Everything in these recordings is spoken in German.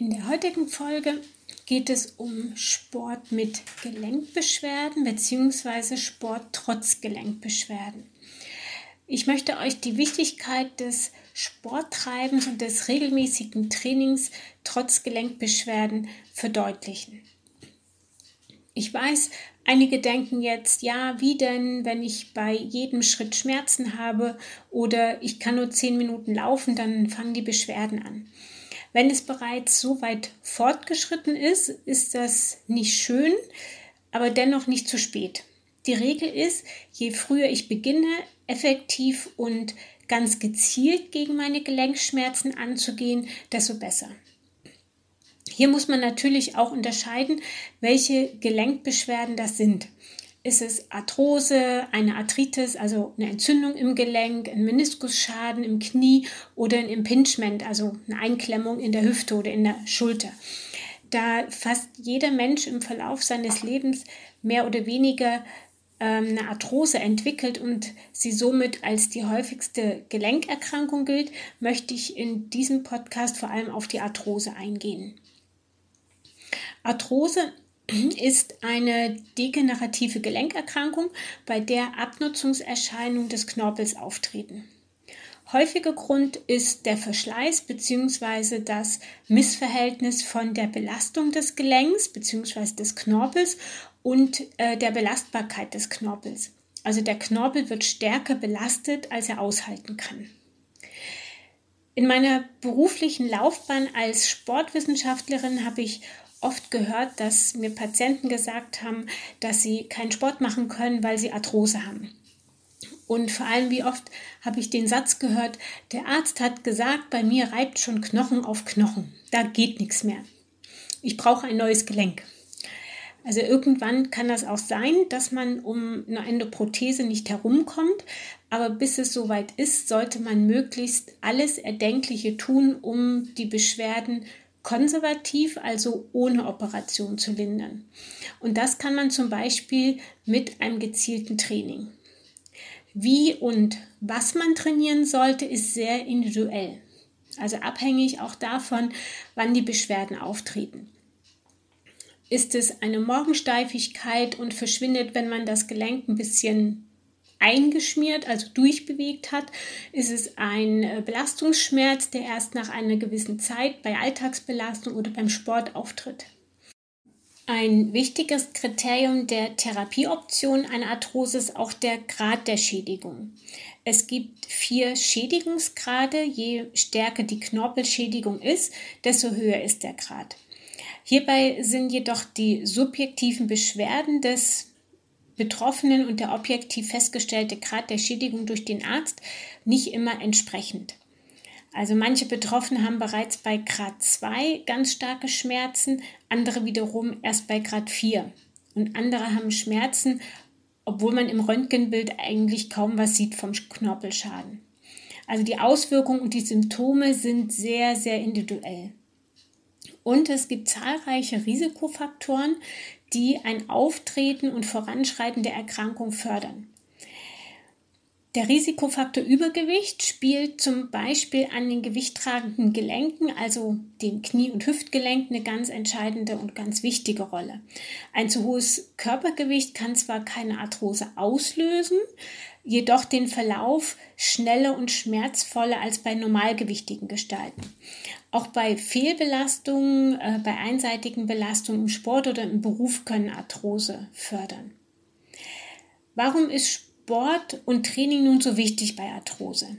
In der heutigen Folge geht es um Sport mit Gelenkbeschwerden bzw. Sport trotz Gelenkbeschwerden. Ich möchte euch die Wichtigkeit des Sporttreibens und des regelmäßigen Trainings trotz Gelenkbeschwerden verdeutlichen. Ich weiß, einige denken jetzt, ja, wie denn, wenn ich bei jedem Schritt Schmerzen habe oder ich kann nur zehn Minuten laufen, dann fangen die Beschwerden an. Wenn es bereits so weit fortgeschritten ist, ist das nicht schön, aber dennoch nicht zu spät. Die Regel ist, je früher ich beginne, effektiv und ganz gezielt gegen meine Gelenkschmerzen anzugehen, desto besser. Hier muss man natürlich auch unterscheiden, welche Gelenkbeschwerden das sind. Ist es Arthrose, eine Arthritis, also eine Entzündung im Gelenk, ein Meniskusschaden im Knie oder ein Impingement, also eine Einklemmung in der Hüfte oder in der Schulter? Da fast jeder Mensch im Verlauf seines Lebens mehr oder weniger ähm, eine Arthrose entwickelt und sie somit als die häufigste Gelenkerkrankung gilt, möchte ich in diesem Podcast vor allem auf die Arthrose eingehen. Arthrose ist eine degenerative Gelenkerkrankung, bei der Abnutzungserscheinungen des Knorpels auftreten. Häufiger Grund ist der Verschleiß bzw. das Missverhältnis von der Belastung des Gelenks bzw. des Knorpels und äh, der Belastbarkeit des Knorpels. Also der Knorpel wird stärker belastet, als er aushalten kann. In meiner beruflichen Laufbahn als Sportwissenschaftlerin habe ich oft gehört, dass mir Patienten gesagt haben, dass sie keinen Sport machen können, weil sie Arthrose haben. Und vor allem, wie oft habe ich den Satz gehört, der Arzt hat gesagt, bei mir reibt schon Knochen auf Knochen. Da geht nichts mehr. Ich brauche ein neues Gelenk. Also irgendwann kann das auch sein, dass man um eine Endoprothese nicht herumkommt, aber bis es soweit ist, sollte man möglichst alles Erdenkliche tun, um die Beschwerden konservativ, also ohne Operation zu lindern. Und das kann man zum Beispiel mit einem gezielten Training. Wie und was man trainieren sollte, ist sehr individuell. Also abhängig auch davon, wann die Beschwerden auftreten. Ist es eine Morgensteifigkeit und verschwindet, wenn man das Gelenk ein bisschen eingeschmiert, also durchbewegt hat, ist es ein äh, Belastungsschmerz, der erst nach einer gewissen Zeit bei Alltagsbelastung oder beim Sport auftritt. Ein wichtiges Kriterium der Therapieoption einer Arthrose ist auch der Grad der Schädigung. Es gibt vier Schädigungsgrade. Je stärker die Knorpelschädigung ist, desto höher ist der Grad. Hierbei sind jedoch die subjektiven Beschwerden des Betroffenen und der objektiv festgestellte Grad der Schädigung durch den Arzt nicht immer entsprechend. Also manche Betroffene haben bereits bei Grad 2 ganz starke Schmerzen, andere wiederum erst bei Grad 4. Und andere haben Schmerzen, obwohl man im Röntgenbild eigentlich kaum was sieht vom Knorpelschaden. Also die Auswirkungen und die Symptome sind sehr, sehr individuell. Und es gibt zahlreiche Risikofaktoren, die ein Auftreten und Voranschreiten der Erkrankung fördern. Der Risikofaktor Übergewicht spielt zum Beispiel an den gewichttragenden Gelenken, also den Knie- und Hüftgelenken, eine ganz entscheidende und ganz wichtige Rolle. Ein zu hohes Körpergewicht kann zwar keine Arthrose auslösen, jedoch den Verlauf schneller und schmerzvoller als bei normalgewichtigen gestalten. Auch bei Fehlbelastungen, äh, bei einseitigen Belastungen im Sport oder im Beruf können Arthrose fördern. Warum ist Sport und Training nun so wichtig bei Arthrose?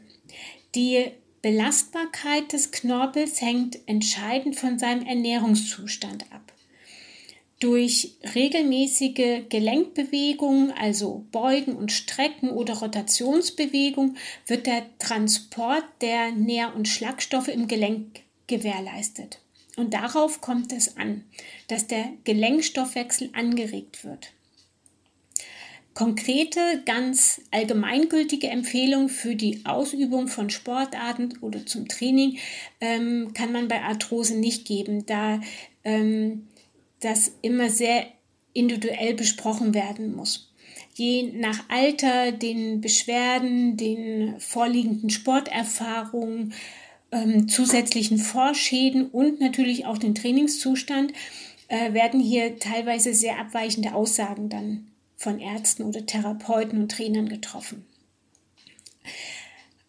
Die Belastbarkeit des Knorpels hängt entscheidend von seinem Ernährungszustand ab. Durch regelmäßige Gelenkbewegungen, also Beugen und Strecken oder Rotationsbewegung, wird der Transport der Nähr- und Schlagstoffe im Gelenk gewährleistet. Und darauf kommt es an, dass der Gelenkstoffwechsel angeregt wird. Konkrete, ganz allgemeingültige Empfehlungen für die Ausübung von Sportarten oder zum Training ähm, kann man bei Arthrose nicht geben, da ähm, das immer sehr individuell besprochen werden muss. Je nach Alter, den Beschwerden, den vorliegenden Sporterfahrungen ähm, zusätzlichen Vorschäden und natürlich auch den Trainingszustand äh, werden hier teilweise sehr abweichende Aussagen dann von Ärzten oder Therapeuten und Trainern getroffen.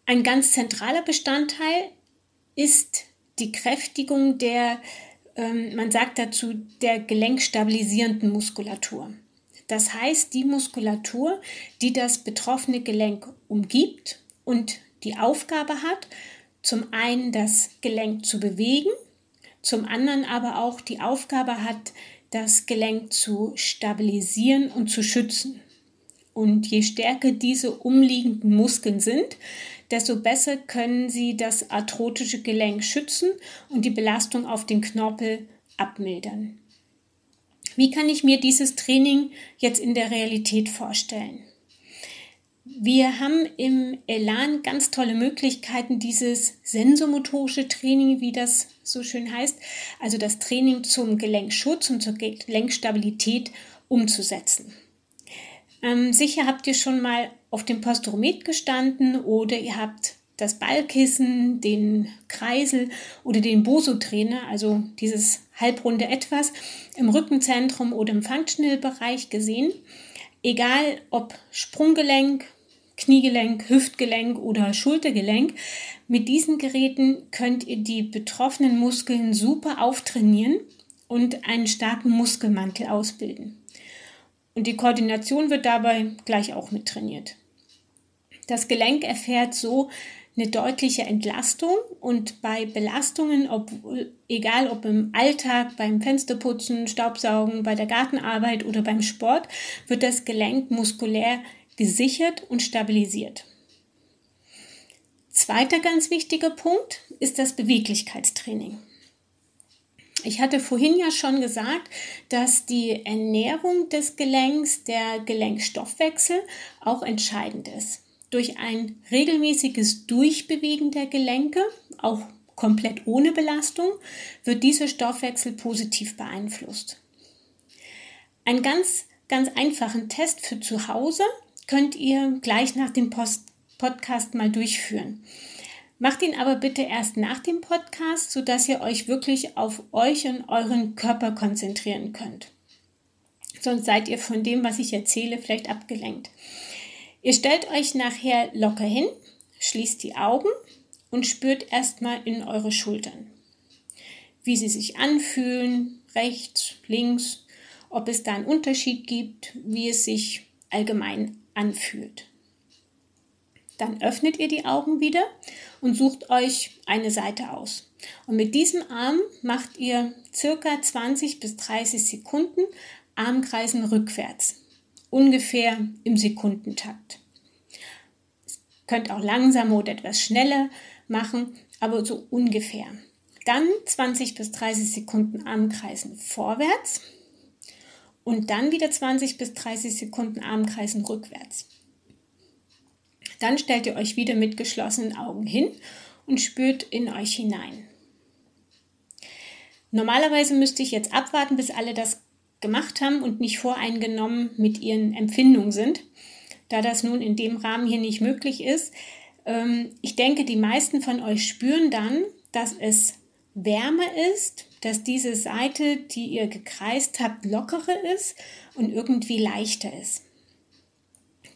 Ein ganz zentraler Bestandteil ist die Kräftigung der, ähm, man sagt dazu, der gelenkstabilisierenden Muskulatur. Das heißt, die Muskulatur, die das betroffene Gelenk umgibt und die Aufgabe hat, zum einen das Gelenk zu bewegen, zum anderen aber auch die Aufgabe hat, das Gelenk zu stabilisieren und zu schützen. Und je stärker diese umliegenden Muskeln sind, desto besser können sie das arthrotische Gelenk schützen und die Belastung auf den Knorpel abmildern. Wie kann ich mir dieses Training jetzt in der Realität vorstellen? Wir haben im Elan ganz tolle Möglichkeiten, dieses sensomotorische Training, wie das so schön heißt, also das Training zum Gelenkschutz und zur Gelenkstabilität umzusetzen. Ähm, sicher habt ihr schon mal auf dem Posturomet gestanden oder ihr habt das Ballkissen, den Kreisel oder den Boso-Trainer, also dieses halbrunde Etwas im Rückenzentrum oder im Functional-Bereich gesehen. Egal ob Sprunggelenk, Kniegelenk, Hüftgelenk oder Schultergelenk, mit diesen Geräten könnt ihr die betroffenen Muskeln super auftrainieren und einen starken Muskelmantel ausbilden. Und die Koordination wird dabei gleich auch mit trainiert. Das Gelenk erfährt so eine deutliche Entlastung und bei Belastungen, ob, egal ob im Alltag, beim Fensterputzen, Staubsaugen, bei der Gartenarbeit oder beim Sport, wird das Gelenk muskulär gesichert und stabilisiert. Zweiter ganz wichtiger Punkt ist das Beweglichkeitstraining. Ich hatte vorhin ja schon gesagt, dass die Ernährung des Gelenks, der Gelenkstoffwechsel auch entscheidend ist. Durch ein regelmäßiges Durchbewegen der Gelenke, auch komplett ohne Belastung, wird dieser Stoffwechsel positiv beeinflusst. Einen ganz, ganz einfachen Test für zu Hause könnt ihr gleich nach dem Post Podcast mal durchführen. Macht ihn aber bitte erst nach dem Podcast, sodass ihr euch wirklich auf euch und euren Körper konzentrieren könnt. Sonst seid ihr von dem, was ich erzähle, vielleicht abgelenkt. Ihr stellt euch nachher locker hin, schließt die Augen und spürt erstmal in eure Schultern. Wie sie sich anfühlen, rechts, links, ob es da einen Unterschied gibt, wie es sich allgemein anfühlt. Dann öffnet ihr die Augen wieder und sucht euch eine Seite aus. Und mit diesem Arm macht ihr circa 20 bis 30 Sekunden Armkreisen rückwärts, ungefähr im Sekundentakt. Ihr könnt auch langsamer oder etwas schneller machen, aber so ungefähr. Dann 20 bis 30 Sekunden Armkreisen vorwärts und dann wieder 20 bis 30 Sekunden Armkreisen rückwärts. Dann stellt ihr euch wieder mit geschlossenen Augen hin und spürt in euch hinein. Normalerweise müsste ich jetzt abwarten, bis alle das gemacht haben und nicht voreingenommen mit ihren Empfindungen sind, da das nun in dem Rahmen hier nicht möglich ist. Ähm, ich denke, die meisten von euch spüren dann, dass es wärmer ist, dass diese Seite, die ihr gekreist habt, lockerer ist und irgendwie leichter ist.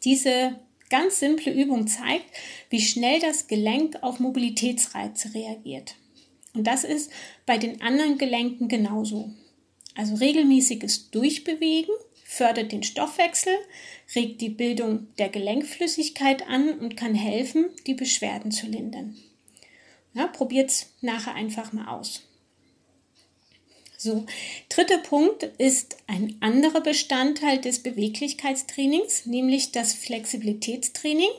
Diese ganz simple Übung zeigt, wie schnell das Gelenk auf Mobilitätsreize reagiert. Und das ist bei den anderen Gelenken genauso. Also regelmäßiges Durchbewegen fördert den Stoffwechsel, regt die Bildung der Gelenkflüssigkeit an und kann helfen, die Beschwerden zu lindern. Ja, Probiert es nachher einfach mal aus. So, dritter Punkt ist ein anderer Bestandteil des Beweglichkeitstrainings, nämlich das Flexibilitätstraining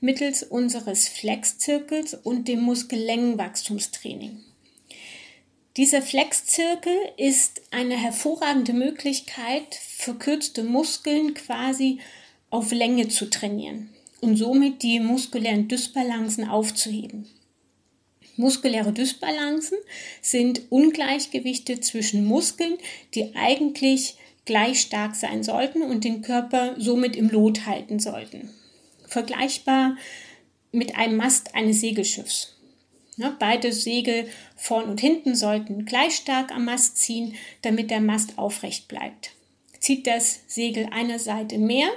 mittels unseres Flexzirkels und dem Muskellängenwachstumstraining. Dieser Flexzirkel ist eine hervorragende Möglichkeit, verkürzte Muskeln quasi auf Länge zu trainieren und somit die muskulären Dysbalancen aufzuheben. Muskuläre Dysbalancen sind Ungleichgewichte zwischen Muskeln, die eigentlich gleich stark sein sollten und den Körper somit im Lot halten sollten. Vergleichbar mit einem Mast eines Segelschiffs. Beide Segel vorn und hinten sollten gleich stark am Mast ziehen, damit der Mast aufrecht bleibt. Zieht das Segel einer Seite mehr,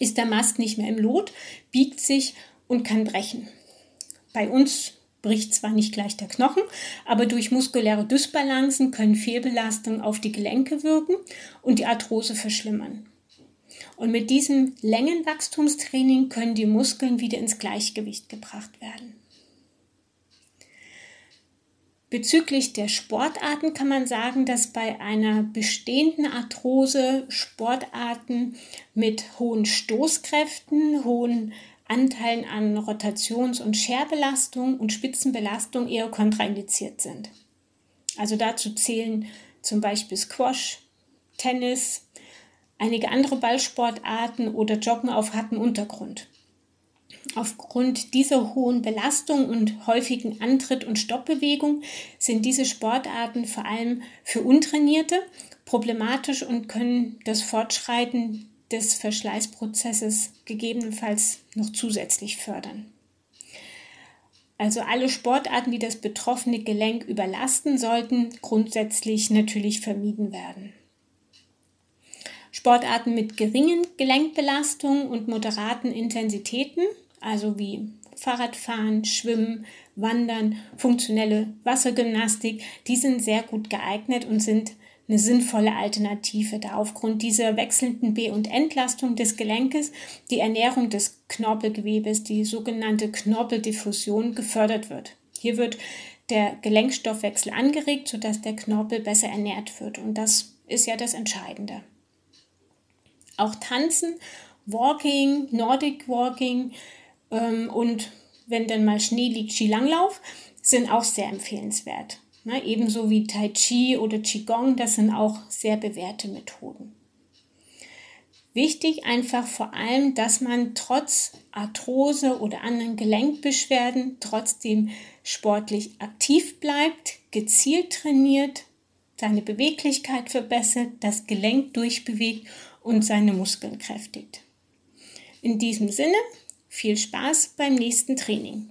ist der Mast nicht mehr im Lot, biegt sich und kann brechen. Bei uns bricht zwar nicht gleich der Knochen, aber durch muskuläre Dysbalancen können Fehlbelastungen auf die Gelenke wirken und die Arthrose verschlimmern. Und mit diesem Längenwachstumstraining können die Muskeln wieder ins Gleichgewicht gebracht werden. Bezüglich der Sportarten kann man sagen, dass bei einer bestehenden Arthrose Sportarten mit hohen Stoßkräften, hohen Anteilen an Rotations- und Scherbelastung und Spitzenbelastung eher kontraindiziert sind. Also dazu zählen zum Beispiel Squash, Tennis, einige andere Ballsportarten oder Joggen auf hartem Untergrund. Aufgrund dieser hohen Belastung und häufigen Antritt- und Stoppbewegung sind diese Sportarten vor allem für Untrainierte problematisch und können das Fortschreiten des Verschleißprozesses gegebenenfalls noch zusätzlich fördern. Also alle Sportarten, die das betroffene Gelenk überlasten, sollten grundsätzlich natürlich vermieden werden. Sportarten mit geringen Gelenkbelastungen und moderaten Intensitäten also wie Fahrradfahren, Schwimmen, Wandern, funktionelle Wassergymnastik, die sind sehr gut geeignet und sind eine sinnvolle Alternative, da aufgrund dieser wechselnden B- und Entlastung des Gelenkes die Ernährung des Knorpelgewebes, die sogenannte Knorpeldiffusion, gefördert wird. Hier wird der Gelenkstoffwechsel angeregt, sodass der Knorpel besser ernährt wird. Und das ist ja das Entscheidende. Auch Tanzen, Walking, Nordic Walking, ähm, und wenn dann mal Schnee liegt, Skilanglauf, sind auch sehr empfehlenswert. Ne? Ebenso wie Tai Chi oder Qigong, das sind auch sehr bewährte Methoden. Wichtig einfach vor allem, dass man trotz Arthrose oder anderen Gelenkbeschwerden trotzdem sportlich aktiv bleibt, gezielt trainiert, seine Beweglichkeit verbessert, das Gelenk durchbewegt und seine Muskeln kräftigt. In diesem Sinne viel Spaß beim nächsten Training.